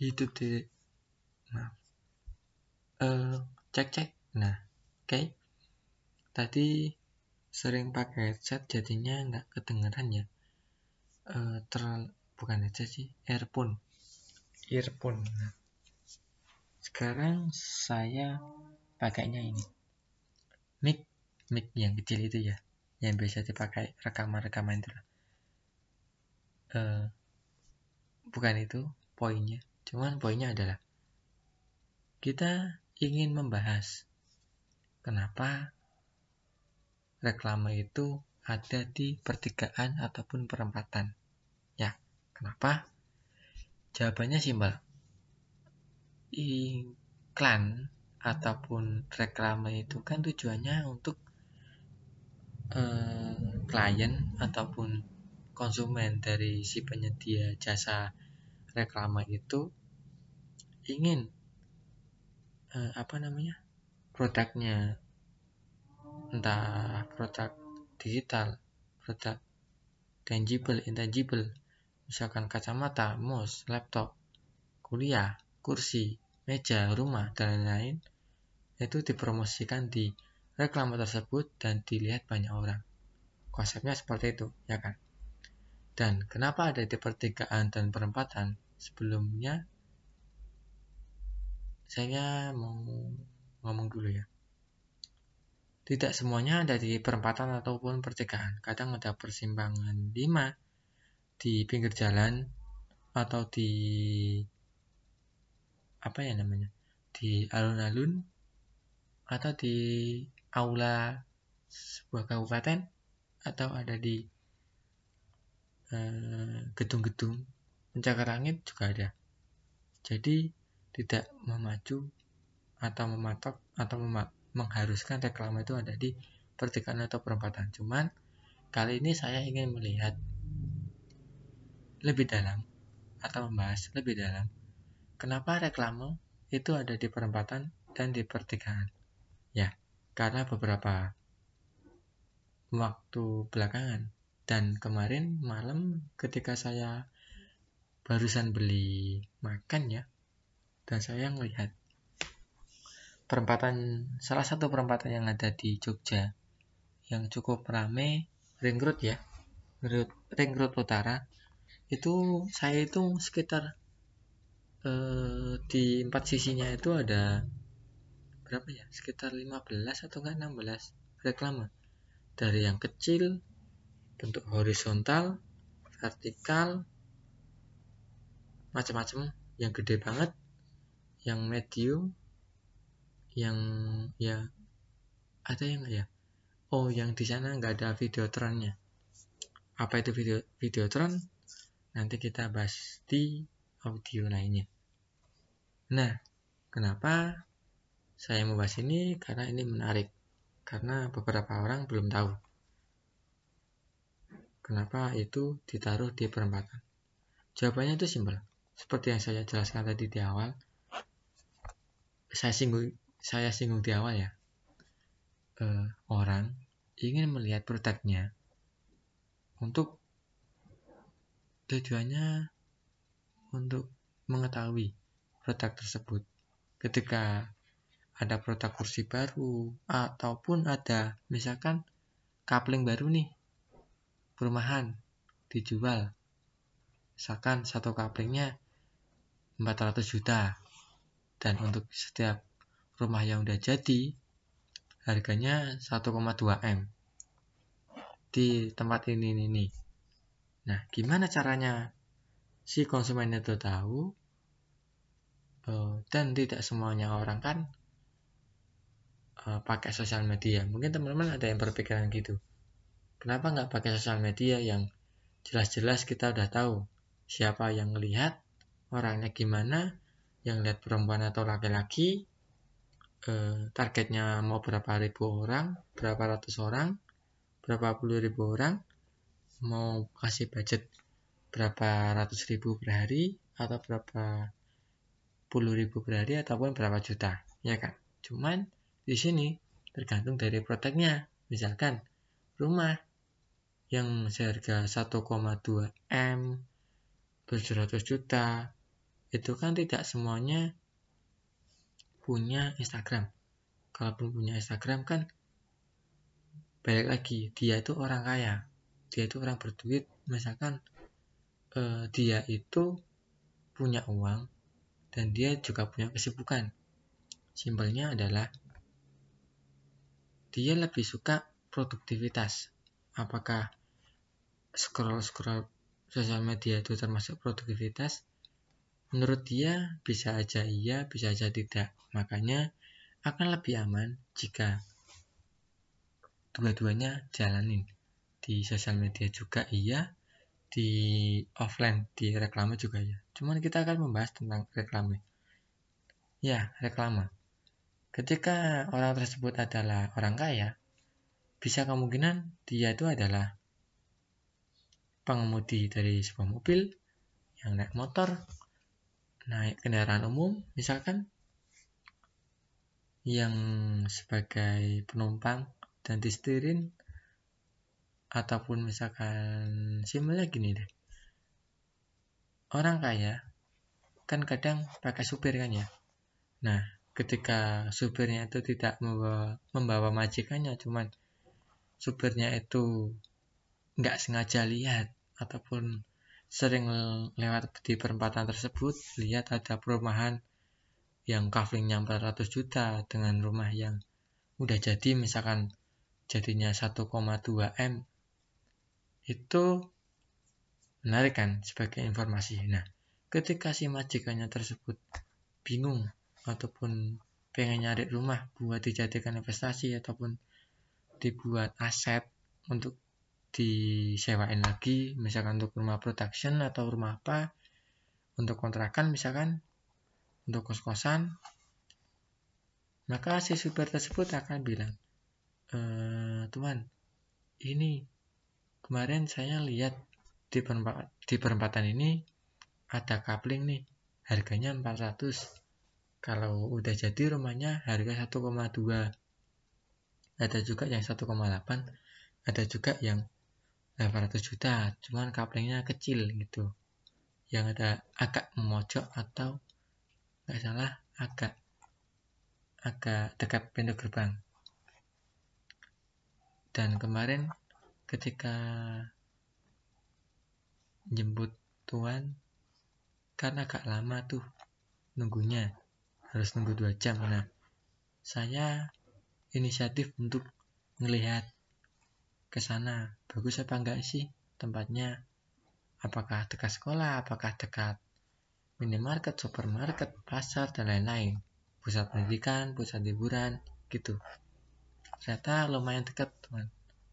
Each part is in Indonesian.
hidup di maaf uh, cek cek. Nah oke. Okay. tadi sering pakai headset jadinya nggak kedengeran ya. Uh, terlalu bukan headset sih earphone. Earphone. Nah, sekarang saya pakainya ini. Mic mic yang kecil itu ya yang biasa dipakai rekaman-rekaman itu. Uh, bukan itu poinnya cuman poinnya adalah kita ingin membahas kenapa reklame itu ada di pertigaan ataupun perempatan. Ya kenapa? Jawabannya simpel. Iklan ataupun reklame itu kan tujuannya untuk eh, klien ataupun konsumen dari si penyedia jasa reklame itu ingin eh, apa namanya produknya entah produk digital produk tangible intangible misalkan kacamata mouse laptop kuliah kursi meja rumah dan lain-lain itu dipromosikan di reklame tersebut dan dilihat banyak orang. Konsepnya seperti itu, ya kan? Dan kenapa ada di pertigaan dan perempatan? Sebelumnya saya mau ngomong dulu ya. Tidak semuanya ada di perempatan ataupun pertigaan. Kadang ada persimpangan 5 di pinggir jalan atau di apa ya namanya? di alun-alun atau di aula sebuah kabupaten atau ada di eh, gedung-gedung uh, pencakar langit juga ada. Jadi tidak memacu atau mematok atau memak mengharuskan reklame itu ada di pertigaan atau perempatan. Cuman kali ini saya ingin melihat lebih dalam atau membahas lebih dalam kenapa reklame itu ada di perempatan dan di pertigaan. Ya, karena beberapa waktu belakangan dan kemarin malam ketika saya barusan beli makan ya dan saya melihat perempatan salah satu perempatan yang ada di Jogja yang cukup ramai ring road ya ring road utara itu saya itu sekitar eh, di empat sisinya itu ada berapa ya? Sekitar 15 atau enggak 16 reklame dari yang kecil bentuk horizontal vertikal macam-macam yang gede banget yang medium yang ya ada yang ya? Oh yang di sana nggak ada video trennya apa itu video video tren nanti kita bahas di audio lainnya. Nah kenapa saya membahas ini? Karena ini menarik, karena beberapa orang belum tahu. Kenapa itu ditaruh di perempatan. Jawabannya itu simpel, seperti yang saya jelaskan tadi di awal. Saya singgung, saya singgung di awal ya. Eh, orang ingin melihat produknya untuk tujuannya untuk mengetahui produk tersebut. Ketika ada produk kursi baru ataupun ada misalkan kapling baru nih perumahan dijual misalkan satu kaplingnya 400 juta dan untuk setiap rumah yang udah jadi harganya 1,2 M di tempat ini nih. Nah, gimana caranya si konsumen itu tahu? Oh, dan tidak semuanya orang kan uh, pakai sosial media mungkin teman-teman ada yang berpikiran gitu kenapa nggak pakai sosial media yang jelas-jelas kita udah tahu siapa yang lihat orangnya gimana yang lihat perempuan atau laki-laki uh, targetnya mau berapa ribu orang berapa ratus orang berapa puluh ribu orang mau kasih budget berapa ratus ribu per hari atau berapa puluh ribu per hari ataupun berapa juta ya kan cuman di sini tergantung dari produknya. Misalkan rumah yang seharga 1,2 M 700 juta itu kan tidak semuanya punya Instagram. Kalaupun punya Instagram kan balik lagi dia itu orang kaya. Dia itu orang berduit. Misalkan eh, dia itu punya uang dan dia juga punya kesibukan. Simpelnya adalah dia lebih suka produktivitas. Apakah scroll scroll sosial media itu termasuk produktivitas Menurut dia, bisa aja iya, bisa aja tidak. Makanya akan lebih aman jika dua-duanya jalanin. Di sosial media juga iya, di offline, di reklame juga iya. Cuman kita akan membahas tentang reklame. Ya, reklame. Ketika orang tersebut adalah orang kaya, bisa kemungkinan dia itu adalah pengemudi dari sebuah mobil yang naik motor naik kendaraan umum misalkan yang sebagai penumpang dan disetirin ataupun misalkan simpelnya gini deh. Orang kaya kan kadang pakai supir kan ya? Nah ketika supirnya itu tidak membawa, membawa majikannya cuman supirnya itu nggak sengaja lihat ataupun sering lewat di perempatan tersebut lihat ada perumahan yang kaflingnya 400 juta dengan rumah yang udah jadi misalkan jadinya 1,2 M. Itu menarik kan sebagai informasi. Nah ketika si majikannya tersebut bingung ataupun pengen nyari rumah buat dijadikan investasi ataupun dibuat aset untuk disewain lagi misalkan untuk rumah production atau rumah apa untuk kontrakan misalkan untuk kos-kosan maka si supir tersebut akan bilang e, tuan ini kemarin saya lihat di perempatan, di perempatan ini ada kapling nih harganya 400 kalau udah jadi rumahnya harga 1,2 ada juga yang 1,8 ada juga yang 800 juta cuman kaplingnya kecil gitu. Yang ada agak memojok atau nggak salah agak agak dekat pintu gerbang. Dan kemarin ketika jemput tuan karena agak lama tuh nunggunya harus nunggu dua jam. Nah saya inisiatif untuk melihat ke sana. Bagus apa enggak sih tempatnya? Apakah dekat sekolah? Apakah dekat minimarket supermarket pasar dan lain-lain? Pusat pendidikan pusat hiburan gitu. Ternyata lumayan dekat teman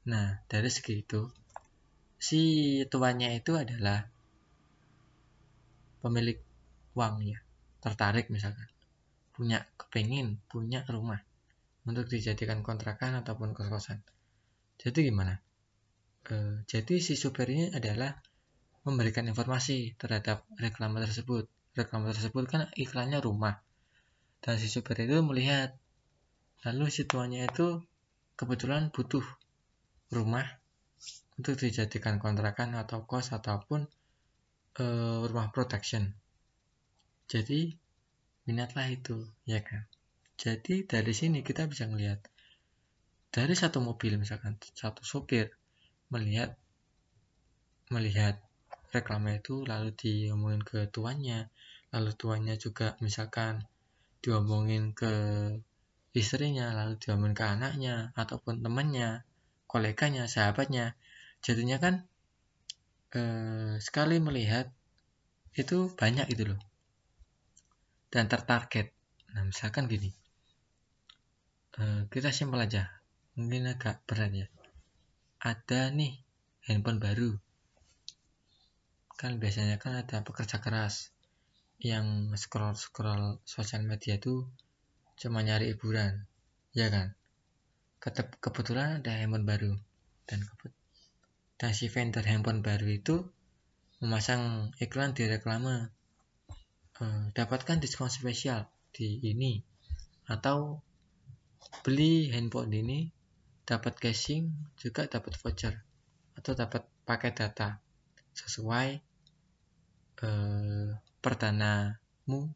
nah dari segi itu si tuannya itu adalah pemilik uang ya tertarik misalkan. Punya kepingin punya rumah untuk dijadikan kontrakan ataupun kos-kosan jadi gimana? E, jadi si supir adalah memberikan informasi terhadap reklame tersebut. Reklame tersebut kan iklannya rumah. Dan si supir itu melihat. Lalu si tuannya itu kebetulan butuh rumah untuk dijadikan kontrakan atau kos ataupun e, rumah protection. Jadi minatlah itu, ya kan? Jadi dari sini kita bisa melihat dari satu mobil misalkan satu sopir melihat melihat reklame itu lalu diomongin ke tuannya lalu tuannya juga misalkan diomongin ke istrinya lalu diomongin ke anaknya ataupun temannya koleganya sahabatnya jadinya kan eh, sekali melihat itu banyak itu loh. Dan tertarget. Nah misalkan gini eh, kita simpel aja mungkin agak berat ya. Ada nih handphone baru. Kan biasanya kan ada pekerja keras yang scroll scroll sosial media itu cuma nyari hiburan ya kan? Kebetulan ada handphone baru. Dan dan si vendor handphone baru itu memasang iklan di reklame. Eh, dapatkan diskon spesial di ini. Atau beli handphone ini dapat casing juga dapat voucher atau dapat paket data sesuai eh, perdana menurutmu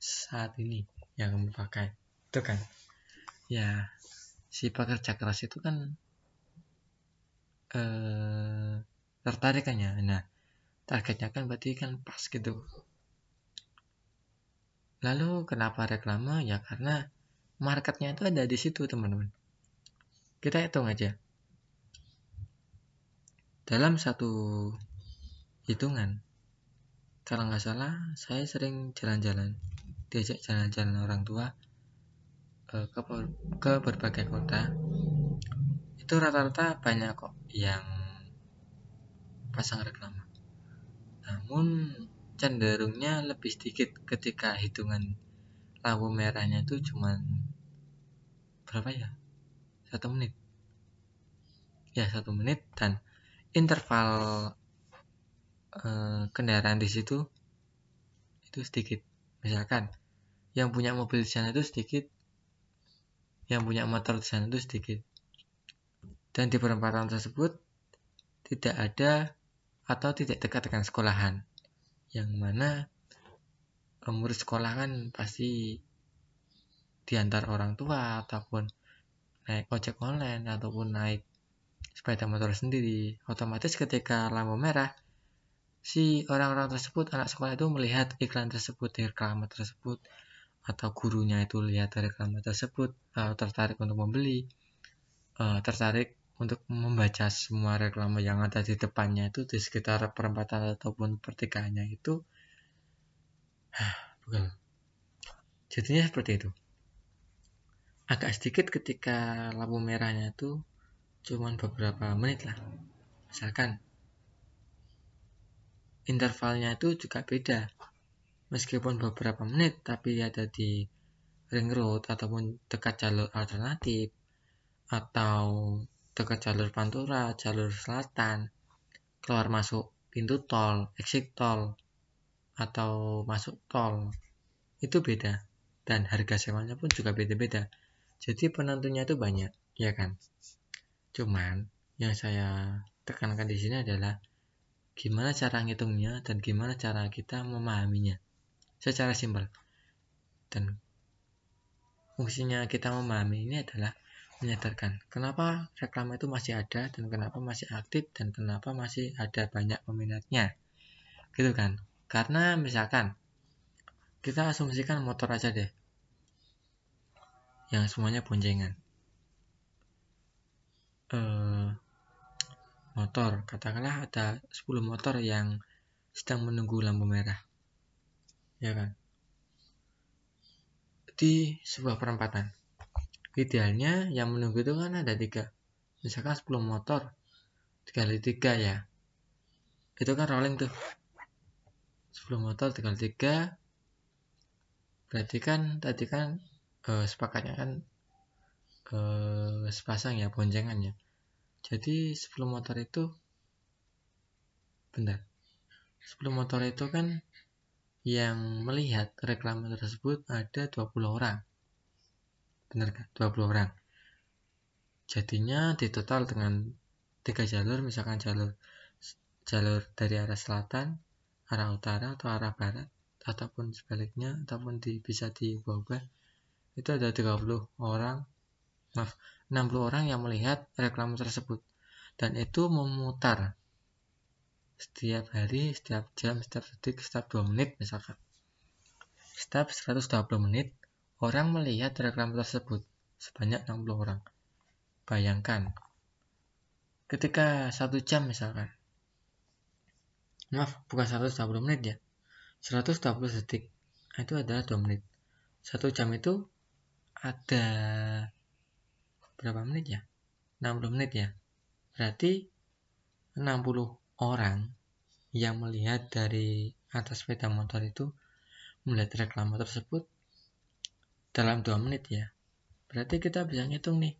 saat ini yang kamu pakai. Itu kan? Ya si pekerja keras itu kan eh, tertarik kan ya? Nah targetnya kan berarti kan pas gitu. Lalu kenapa reklame ya karena marketnya itu ada di situ teman-teman kita hitung aja. Dalam satu hitungan kalau nggak salah saya sering jalan-jalan diajak jalan-jalan orang tua Eh, ke, ke berbagai kota. Itu rata-rata banyak kok yang pasang reklame namun cenderungnya lebih sedikit ketika hitungan lampu merahnya itu cuma berapa ya satu menit ya satu menit dan interval eh, kendaraan di situ itu sedikit misalkan yang punya mobil di sana itu sedikit yang punya motor di sana itu sedikit. Dan di perempatan tersebut tidak ada atau tidak dekat dengan sekolahan. Yang mana murid sekolah kan pasti diantar orang tua ataupun naik ojek online ataupun naik sepeda motor sendiri. Otomatis ketika lampu merah si orang-orang tersebut anak sekolah itu melihat iklan tersebut reklame tersebut atau gurunya itu lihat reklame tersebut uh, tertarik untuk membeli uh, tertarik untuk membaca semua reklame yang ada di depannya itu di sekitar perempatan ataupun pertigaannya itu. Jadinya seperti itu agak sedikit ketika lampu merahnya itu cuman beberapa menit lah misalkan intervalnya itu juga beda meskipun beberapa menit tapi ada di ring road ataupun dekat jalur alternatif atau dekat jalur pantura, jalur selatan, keluar masuk pintu tol, exit tol, atau masuk tol, itu beda. Dan harga sewanya pun juga beda-beda. Jadi penentunya itu banyak, ya kan? Cuman yang saya tekankan di sini adalah gimana cara ngitungnya dan gimana cara kita memahaminya secara simpel. Dan fungsinya kita memahami ini adalah menyadarkan kenapa reklame itu masih ada dan kenapa masih aktif dan kenapa masih ada banyak peminatnya. Gitu kan? Karena misalkan kita asumsikan motor aja deh. Yang semuanya boncengan. Eh, motor, katakanlah ada 10 motor yang sedang menunggu lampu merah. Ya kan? Di sebuah perempatan. Idealnya yang menunggu itu kan ada tiga. Misalkan 10 motor dikali tiga ya. Itu kan rolling tuh. 10 motor dikali tiga. Berarti kan tadi kan eh, sepakatnya kan eh, sepasang ya boncengannya jadi 10 motor itu bentar 10 motor itu kan yang melihat reklame tersebut ada 20 orang. Benar kan? 20 orang. Jadinya di total dengan tiga jalur, misalkan jalur jalur dari arah selatan, arah utara atau arah barat ataupun sebaliknya ataupun di, bisa diubah-ubah itu ada 30 orang maaf 60 orang yang melihat reklame tersebut dan itu memutar setiap hari, setiap jam, setiap detik, setiap 2 menit misalkan. Setiap 120 menit, orang melihat reklam tersebut sebanyak 60 orang. Bayangkan, ketika satu jam misalkan, maaf, bukan 120 menit ya, 120 detik, itu adalah 2 menit. Satu jam itu ada berapa menit ya? 60 menit ya. Berarti 60 orang yang melihat dari atas sepeda motor itu melihat reklame tersebut dalam dua menit ya berarti kita bisa ngitung nih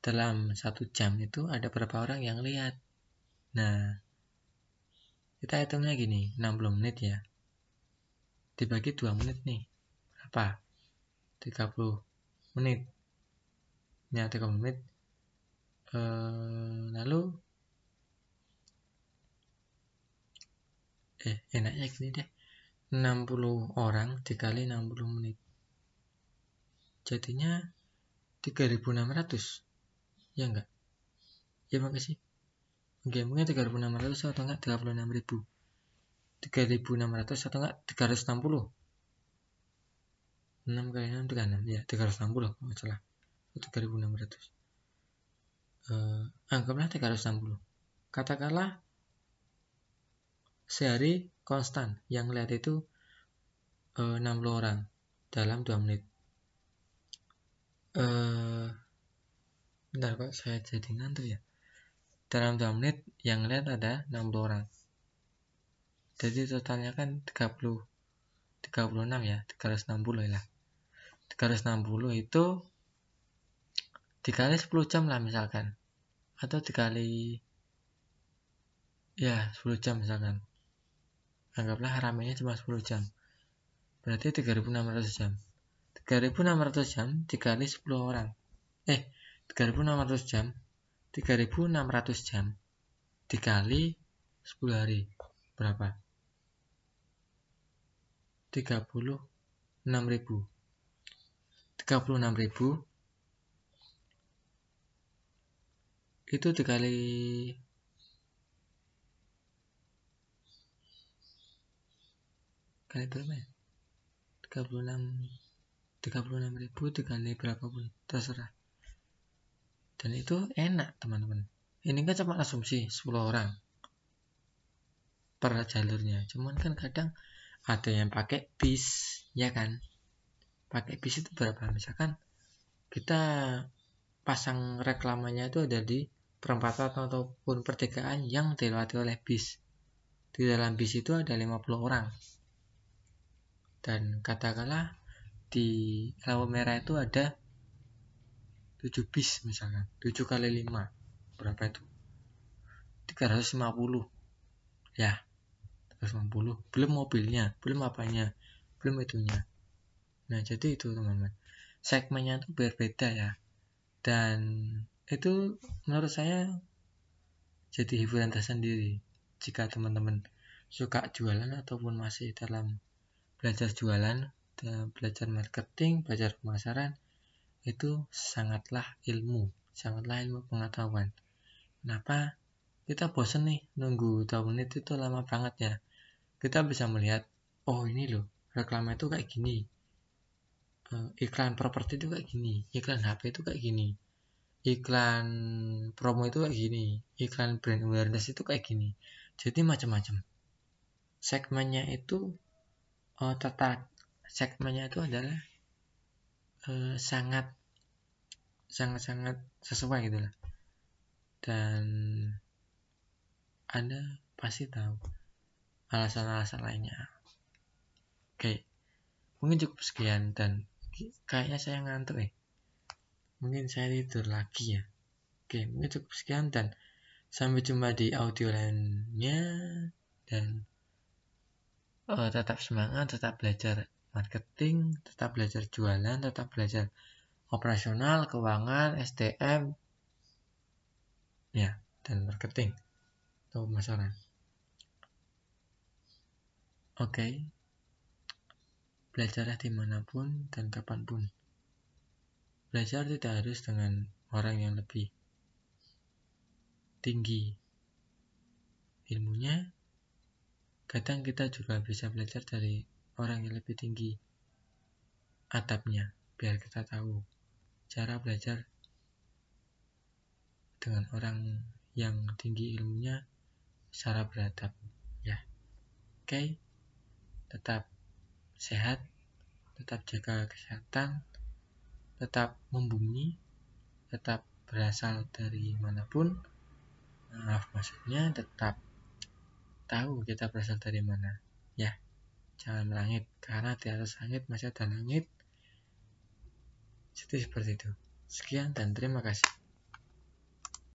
dalam satu jam itu ada berapa orang yang lihat nah kita hitungnya gini 60 menit ya dibagi dua menit nih berapa 30 menit. Ya 30 menit. E, lalu eh enaknya gini deh. 60 orang dikali 60 menit. Jadinya 3600 ya enggak? Ya makasih mungkin 3600 atau enggak 36000 3600 atau enggak 360 6 kali 6 36 ya 360 kalau salah. 3600 uh, anggaplah 360 katakanlah sehari konstan. Yang lihat itu uh, 60 orang dalam 2 menit. Uh, bentar kok saya jadi ngantuk ya. Dalam 2 menit yang lihat ada 60 orang. Jadi totalnya kan 30 36 ya 360 lah 360 itu dikali 10 jam lah misalkan. Atau dikali ya 10 jam misalkan. Anggaplah ramenya cuma 10 jam. Berarti 3600 jam. 3600 jam dikali 10 orang. Eh 3600 jam 3600 jam dikali 10 hari. Berapa? 36.000 36.000 itu dikali kali berapa ya? 36 36 ribu dikali berapapun terserah. Dan itu enak teman-teman. Ini kan cuma asumsi 10 orang per jalurnya. Cuman kan kadang ada yang pakai bis ya kan pakai bis itu berapa misalkan kita pasang reklamanya itu ada di perempatan ataupun pertigaan yang dilewati oleh bis. Di dalam bis itu ada 50 orang. Dan katakanlah di lampu merah itu ada 7 bis misalkan. 7 kali 5. Berapa itu? 350. Ya. 350. Belum mobilnya, belum apanya, belum itunya. Nah, jadi itu teman-teman. Segmennya itu berbeda ya. Dan itu menurut saya jadi hiburan tersendiri. Jika teman-teman suka jualan ataupun masih dalam belajar jualan dan belajar marketing belajar pemasaran itu sangatlah ilmu. Sangatlah ilmu pengetahuan. Kenapa? Kita bosen nih nunggu 2 menit itu lama banget ya. Kita bisa melihat oh ini loh reklama itu kayak gini eh, iklan properti itu kayak gini iklan HP itu kayak gini iklan promo itu kayak gini iklan brand awareness itu kayak gini. Jadi macam-macam. Segmennya itu uh, tetap segmennya itu adalah uh, sangat sangat sangat sesuai gitu lah. Dan anda pasti tahu alasan-alasan lainnya. Oke mungkin cukup sekian dan kayaknya saya ngantuk eh. Mungkin saya tidur lagi ya. Oke mungkin cukup sekian dan sampai jumpa di audio lainnya. Dan uh, tetap semangat tetap belajar marketing tetap belajar jualan tetap belajar operasional keuangan SDM ya dan marketing. Atau pemasaran oke. okay. Belajarlah di mana pun dan kapan pun Belajar tidak harus dengan orang yang lebih tinggi ilmunya. Kadang kita juga bisa belajar dari orang yang lebih tinggi atapnya, biar kita tahu cara belajar dengan orang yang tinggi ilmunya secara beradab ya oke okay? tetap sehat tetap jaga kesehatan tetap membumi, tetap berasal dari mana pun, maaf maksudnya tetap tahu kita berasal dari mana. Ya, jangan langit, karena di atas langit masih ada langit. Jadi seperti itu. Sekian dan terima kasih.